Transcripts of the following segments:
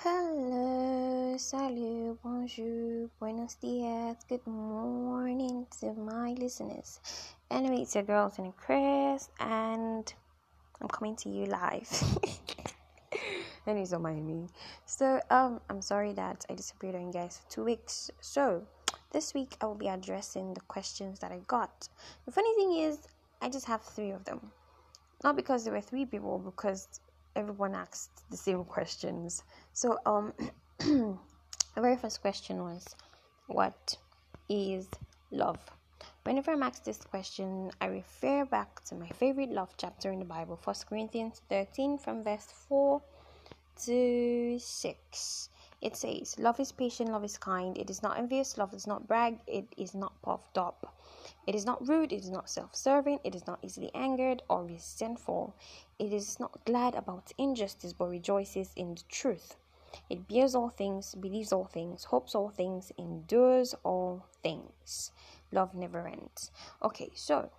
Hello, salut, bonjour, buenos dias, good morning to my listeners. Anyway, it's your girls Tony Chris, and I'm coming to you live. and don't mind me. So, um, I'm sorry that I disappeared on you guys for two weeks. So, this week I will be addressing the questions that I got. The funny thing is, I just have three of them. Not because there were three people, because everyone asked the same questions. So, um, the very first question was, What is love? Whenever I'm asked this question, I refer back to my favorite love chapter in the Bible, 1 Corinthians 13, from verse 4 to 6. It says, Love is patient, love is kind, it is not envious, love does not brag, it is not puffed up. It is not rude, it is not self serving, it is not easily angered or resentful. It is not glad about injustice, but rejoices in the truth. It bears all things, believes all things, hopes all things, endures all things. Love never ends. Okay, so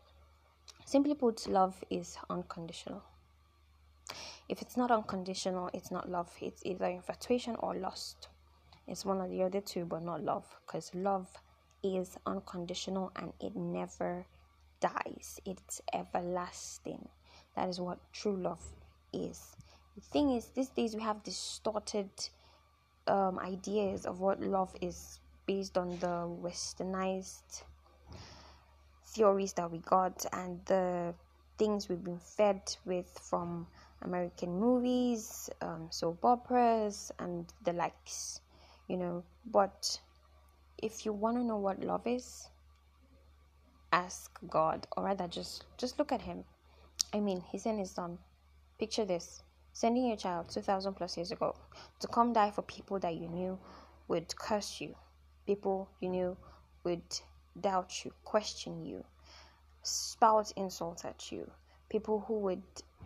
simply put, love is unconditional. If it's not unconditional, it's not love. It's either infatuation or lust. It's one or the other two, but not love. Because love is unconditional and it never dies, it's everlasting. That is what true love is. The thing is, these days we have distorted um, ideas of what love is based on the westernized theories that we got and the things we've been fed with from American movies, um, soap operas, and the likes, you know. But if you want to know what love is, ask God, or rather, just just look at Him. I mean, He sent His Son. Picture this: sending your child two thousand plus years ago to come die for people that you knew would curse you, people you knew would doubt you, question you, spout insults at you, people who would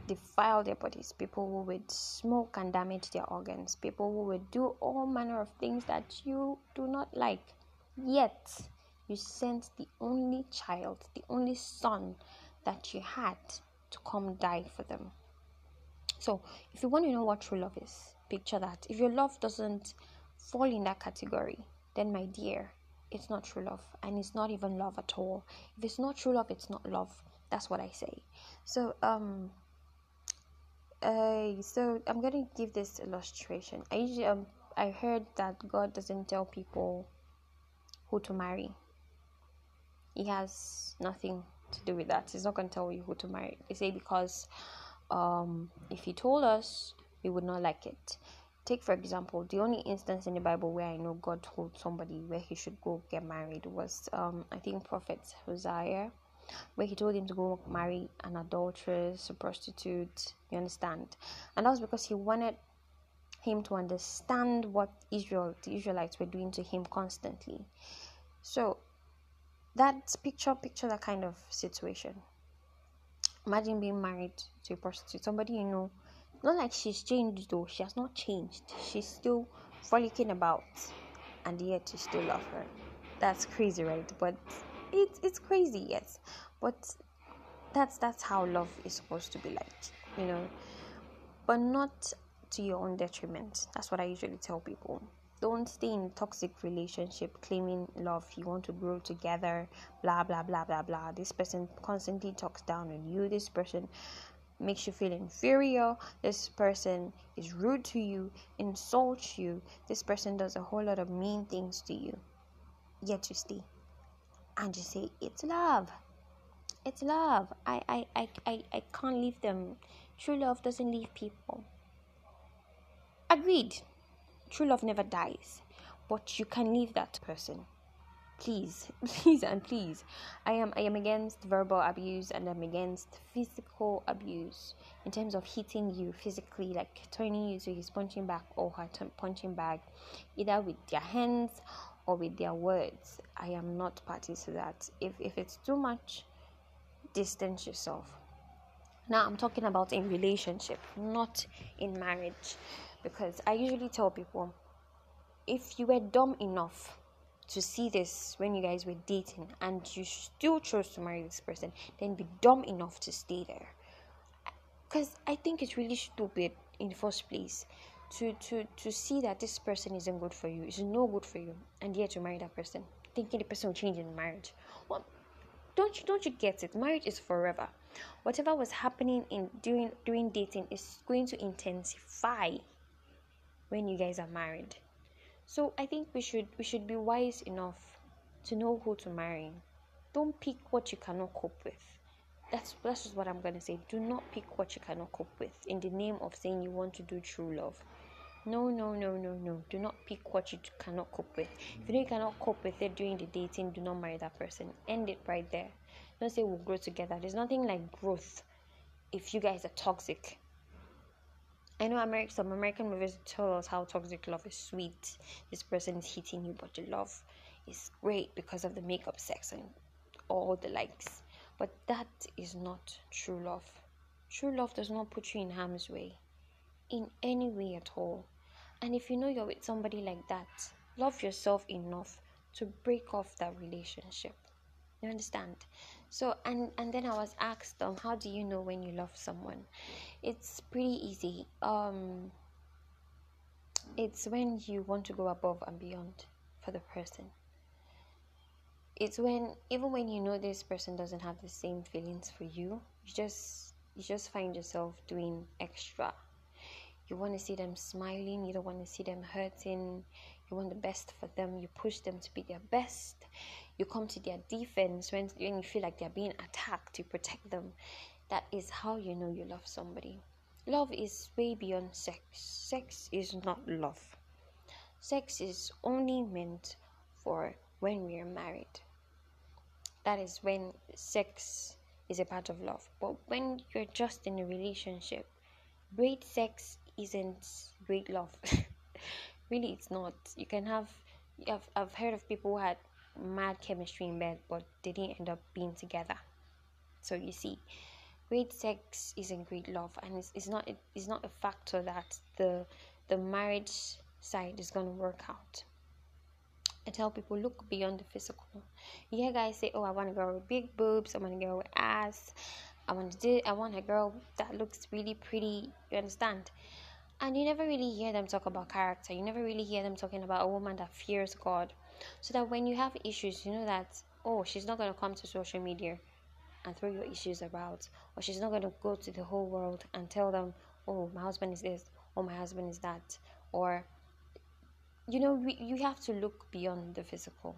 defile their bodies, people who would smoke and damage their organs, people who would do all manner of things that you do not like. Yet, you sent the only child, the only son that you had to come die for them. So, if you want to know what true love is, picture that. If your love doesn't fall in that category, then my dear, it's not true love and it's not even love at all. If it's not true love, it's not love. That's what I say. So, um, uh, so I'm gonna give this illustration. I usually um I heard that God doesn't tell people who to marry. He has nothing to do with that. He's not going to tell you who to marry. They say because um, if he told us, we would not like it. Take, for example, the only instance in the Bible where I know God told somebody where he should go get married was, um, I think, Prophet Hosea, where he told him to go marry an adulteress, a prostitute. You understand? And that was because he wanted him to understand what Israel, the Israelites, were doing to him constantly. So that picture, picture that kind of situation. Imagine being married to a prostitute, somebody you know. Not like she's changed though. She has not changed. She's still frolicking about, and yet you still love her. That's crazy, right? But it's it's crazy, yes. But that's that's how love is supposed to be like, you know. But not to your own detriment. That's what I usually tell people. Don't stay in toxic relationship claiming love. You want to grow together, blah blah blah blah blah. This person constantly talks down on you. This person makes you feel inferior. This person is rude to you, insults you. This person does a whole lot of mean things to you. Yet you stay. And you say, It's love. It's love. I I I I, I can't leave them. True love doesn't leave people. Agreed. True love never dies, but you can leave that person. Please, please, and please. I am I am against verbal abuse and I'm against physical abuse in terms of hitting you physically, like turning you to his punching bag or her t- punching bag, either with their hands or with their words. I am not party to that. If if it's too much, distance yourself. Now I'm talking about in relationship, not in marriage because I usually tell people if you were dumb enough to see this when you guys were dating and you still chose to marry this person, then be dumb enough to stay there. Because I think it's really stupid in the first place to to to see that this person isn't good for you, is no good for you, and yet you marry that person, thinking the person will change in marriage. Well, don't you don't you get it? Marriage is forever. Whatever was happening in during during dating is going to intensify when you guys are married. So I think we should we should be wise enough to know who to marry. Don't pick what you cannot cope with. That's that's just what I'm gonna say. Do not pick what you cannot cope with in the name of saying you want to do true love. No, no, no, no, no. Do not pick what you cannot cope with. If you know you cannot cope with it during the dating, do not marry that person. End it right there. Don't say we'll grow together. There's nothing like growth if you guys are toxic. I know American some American movies tell us how toxic love is sweet. This person is hitting you, but the love is great because of the makeup sex and all the likes. But that is not true love. True love does not put you in harm's way in any way at all. And if you know you're with somebody like that, love yourself enough to break off that relationship. You understand? So and and then I was asked um how do you know when you love someone? It's pretty easy. Um it's when you want to go above and beyond for the person. It's when even when you know this person doesn't have the same feelings for you, you just you just find yourself doing extra you want to see them smiling, you don't want to see them hurting, you want the best for them, you push them to be their best, you come to their defense when, when you feel like they're being attacked, you protect them. That is how you know you love somebody. Love is way beyond sex. Sex is not love. Sex is only meant for when we are married. That is when sex is a part of love. But when you're just in a relationship, great sex isn't great love. really, it's not. You can have, I've, I've heard of people who had mad chemistry in bed, but didn't end up being together. So you see, great sex isn't great love, and it's, it's not it's not a factor that the the marriage side is gonna work out. I tell people look beyond the physical. You hear guys say, "Oh, I want a girl with big boobs. I want a girl with ass. I want to do. I want a girl that looks really pretty." You understand? and you never really hear them talk about character you never really hear them talking about a woman that fears god so that when you have issues you know that oh she's not going to come to social media and throw your issues about or she's not going to go to the whole world and tell them oh my husband is this or my husband is that or you know we, you have to look beyond the physical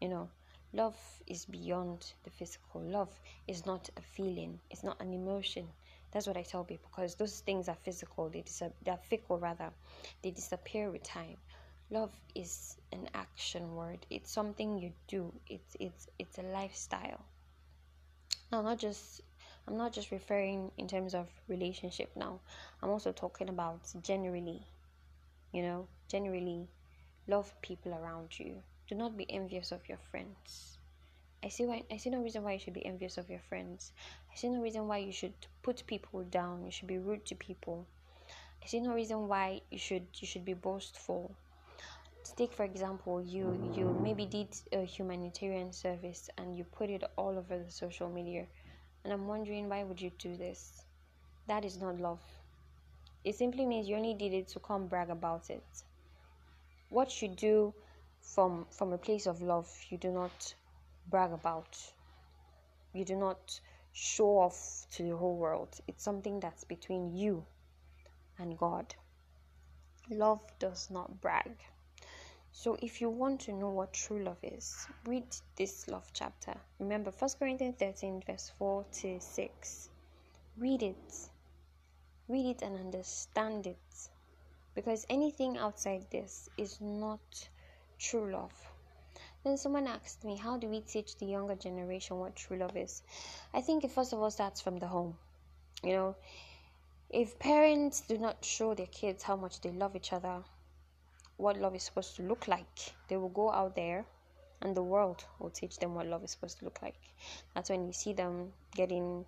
you know love is beyond the physical love is not a feeling it's not an emotion that's what I tell people because those things are physical. They dis- they're fickle rather. They disappear with time. Love is an action word. It's something you do. It's it's it's a lifestyle. Now, not just I'm not just referring in terms of relationship now. I'm also talking about generally. You know, generally, love people around you. Do not be envious of your friends I see why I see no reason why you should be envious of your friends. I see no reason why you should put people down. You should be rude to people. I see no reason why you should you should be boastful. Take for example, you you maybe did a humanitarian service and you put it all over the social media, and I'm wondering why would you do this? That is not love. It simply means you only did it to come brag about it. What you do from from a place of love, you do not brag about. You do not show off to the whole world. It's something that's between you and God. Love does not brag. So if you want to know what true love is, read this love chapter. Remember 1 Corinthians 13, verse 4 to 6. Read it. Read it and understand it. Because anything outside this is not true love. Then someone asked me, How do we teach the younger generation what true love is? I think it first of all starts from the home. You know, if parents do not show their kids how much they love each other, what love is supposed to look like, they will go out there and the world will teach them what love is supposed to look like. That's when you see them getting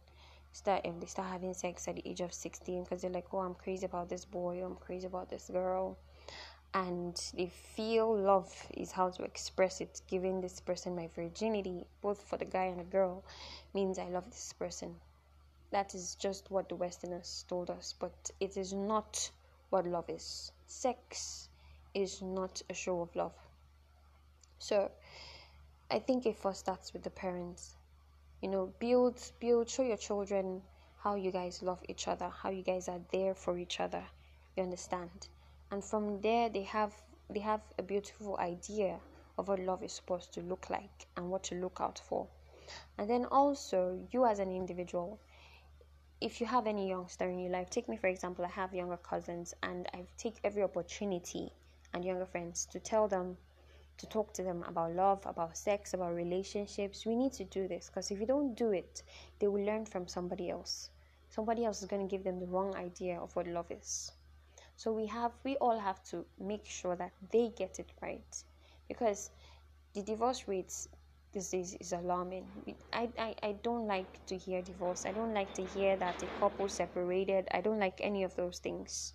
start if they start having sex at the age of 16 because they're like, oh, I'm crazy about this boy, I'm crazy about this girl and they feel love is how to express it giving this person my virginity both for the guy and the girl means i love this person that is just what the westerners told us but it is not what love is. Sex is not a show of love. So I think it first starts with the parents. You know, build build show your children how you guys love each other, how you guys are there for each other. You understand? And from there they have they have a beautiful idea of what love is supposed to look like and what to look out for. And then also you as an individual, if you have any youngster in your life, take me for example, I have younger cousins and I take every opportunity and younger friends to tell them to talk to them about love, about sex, about relationships. We need to do this because if you don't do it, they will learn from somebody else. Somebody else is going to give them the wrong idea of what love is. So we have we all have to make sure that they get it right because the divorce rates these days is alarming. I, I, I don't like to hear divorce. I don't like to hear that a couple separated. I don't like any of those things.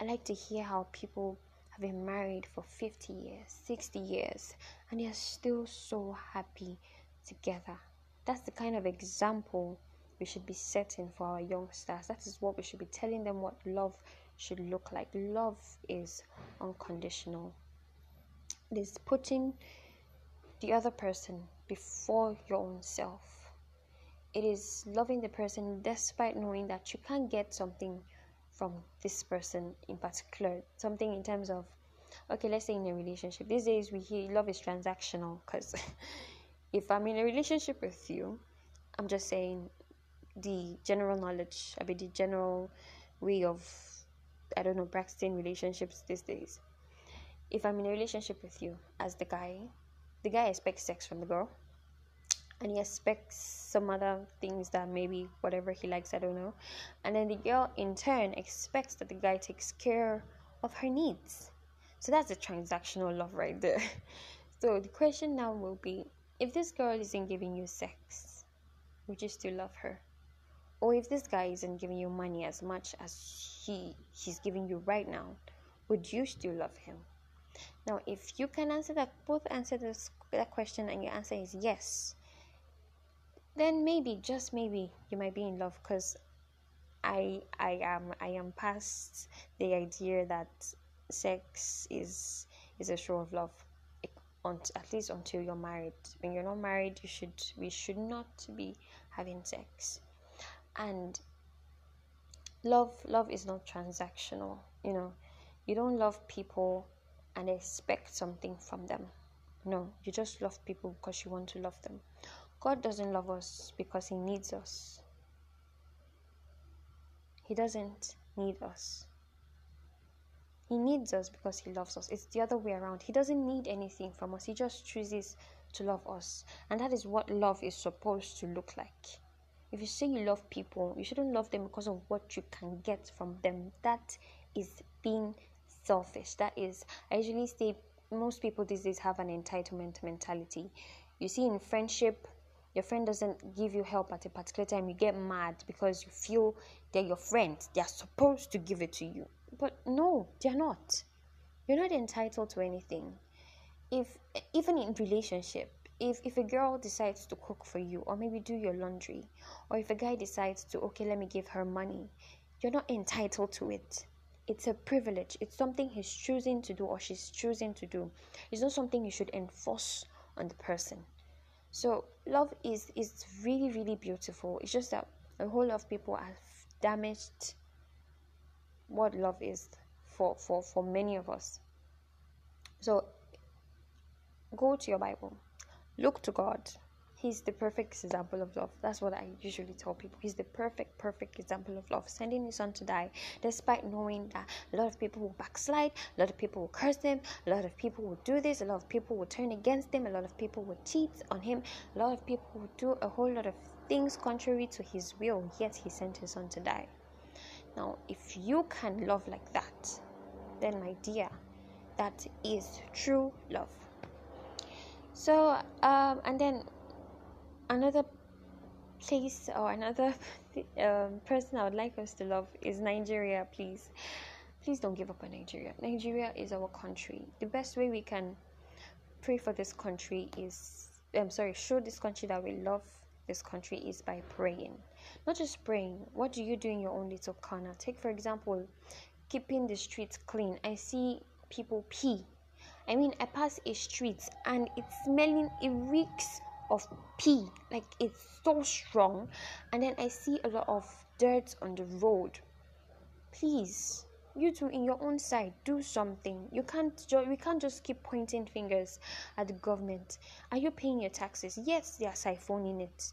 I like to hear how people have been married for 50 years, 60 years, and they are still so happy together. That's the kind of example we should be setting for our youngsters. That is what we should be telling them what love should look like. Love is unconditional. It is putting the other person before your own self. It is loving the person despite knowing that you can't get something from this person in particular. Something in terms of, okay, let's say in a relationship. These days we hear love is transactional because if I'm in a relationship with you, I'm just saying the general knowledge, I mean the general way of, I don't know, practicing relationships these days. If I'm in a relationship with you as the guy, the guy expects sex from the girl and he expects some other things that maybe whatever he likes, I don't know. And then the girl in turn expects that the guy takes care of her needs. So that's a transactional love right there. So the question now will be if this girl isn't giving you sex, would you still love her? Or if this guy isn't giving you money as much as he he's giving you right now, would you still love him? Now, if you can answer that, both answer this, that question and your answer is yes, then maybe, just maybe, you might be in love because I I am I am past the idea that sex is is a show of love eh, at least until you're married when you're not married you should we should not be having sex and love love is not transactional you know you don't love people and expect something from them. No, you just love people because you want to love them. God doesn't love us because He needs us. He doesn't need us. He needs us because He loves us. It's the other way around. He doesn't need anything from us, He just chooses to love us. And that is what love is supposed to look like. If you say you love people, you shouldn't love them because of what you can get from them. That is being selfish. That is, I usually say most people these days have an entitlement mentality. You see, in friendship, your friend doesn't give you help at a particular time, you get mad because you feel they're your friends. They're supposed to give it to you. But no, they're not. You're not entitled to anything. If even in relationship, if if a girl decides to cook for you or maybe do your laundry, or if a guy decides to okay, let me give her money, you're not entitled to it it's a privilege it's something he's choosing to do or she's choosing to do it's not something you should enforce on the person so love is is really really beautiful. It's just that a whole lot of people have damaged what love is for for for many of us. So go to your bible. Look to god He's the perfect example of love. That's what I usually tell people. He's the perfect, perfect example of love. Sending his son to die, despite knowing that a lot of people will backslide, a lot of people will curse him, a lot of people will do this, a lot of people will turn against him, a lot of people will cheat on him, a lot of people will do a whole lot of things contrary to his will, yet he sent his son to die. Now, if you can love like that, then my dear, that is true love. So, um, and then another place or another um, person I would like us to love is Nigeria, please. Please don't give up on Nigeria. Nigeria is our country. The best way we can pray for this country is, I'm sorry, show this country that we love this country is by praying. Not just praying. What do you do in your own little corner? Take, for example, keeping the streets clean. I see people pee. I mean, I pass a street and it's smelling, it reeks of pee. Like it's so strong. And then I see a lot of dirt on the road. Please, you two in your own side do something. You can't we can't just keep pointing fingers at the government. Are you paying your taxes? Yes they are siphoning it.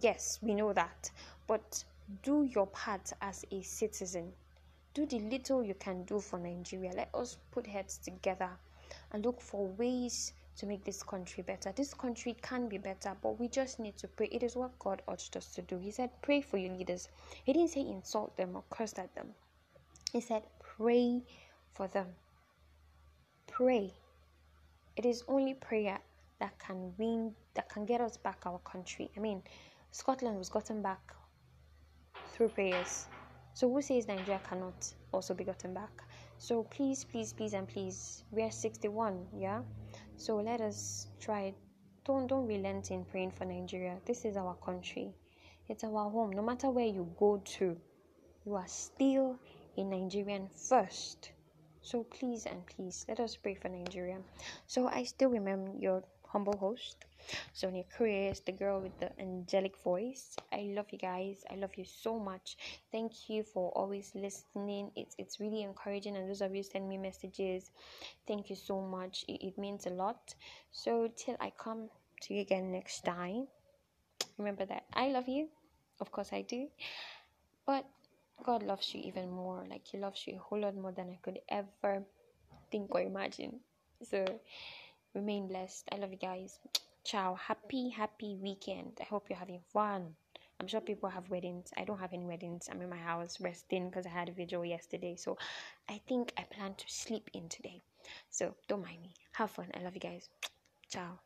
Yes we know that. But do your part as a citizen. Do the little you can do for nigeria. Let us put heads together and look for ways to make this country better. This country can be better, but we just need to pray. It is what God urged us to do. He said, Pray for your leaders. He didn't say insult them or curse at them. He said, Pray for them. Pray. It is only prayer that can win, that can get us back our country. I mean, Scotland was gotten back through prayers. So who says Nigeria cannot also be gotten back? So please, please, please, and please, we are 61, yeah? So let us try. Don't don't relent in praying for Nigeria. This is our country. It's our home. No matter where you go to, you are still a Nigerian first. So please and please let us pray for Nigeria. So I still remember your humble host, Sonia Chris, the girl with the angelic voice. I love you guys. I love you so much. Thank you for always listening. It's it's really encouraging and those of you send me messages. Thank you so much. It, it means a lot. So till I come to you again next time, remember that I love you. Of course I do. But God loves you even more. Like He loves you a whole lot more than I could ever think or imagine. So remain blessed. I love you guys. Ciao. Happy, happy weekend. I hope you're having fun. I'm sure people have weddings. I don't have any weddings. I'm in my house resting because I had a video yesterday. So I think I plan to sleep in today. So don't mind me. Have fun. I love you guys. Ciao.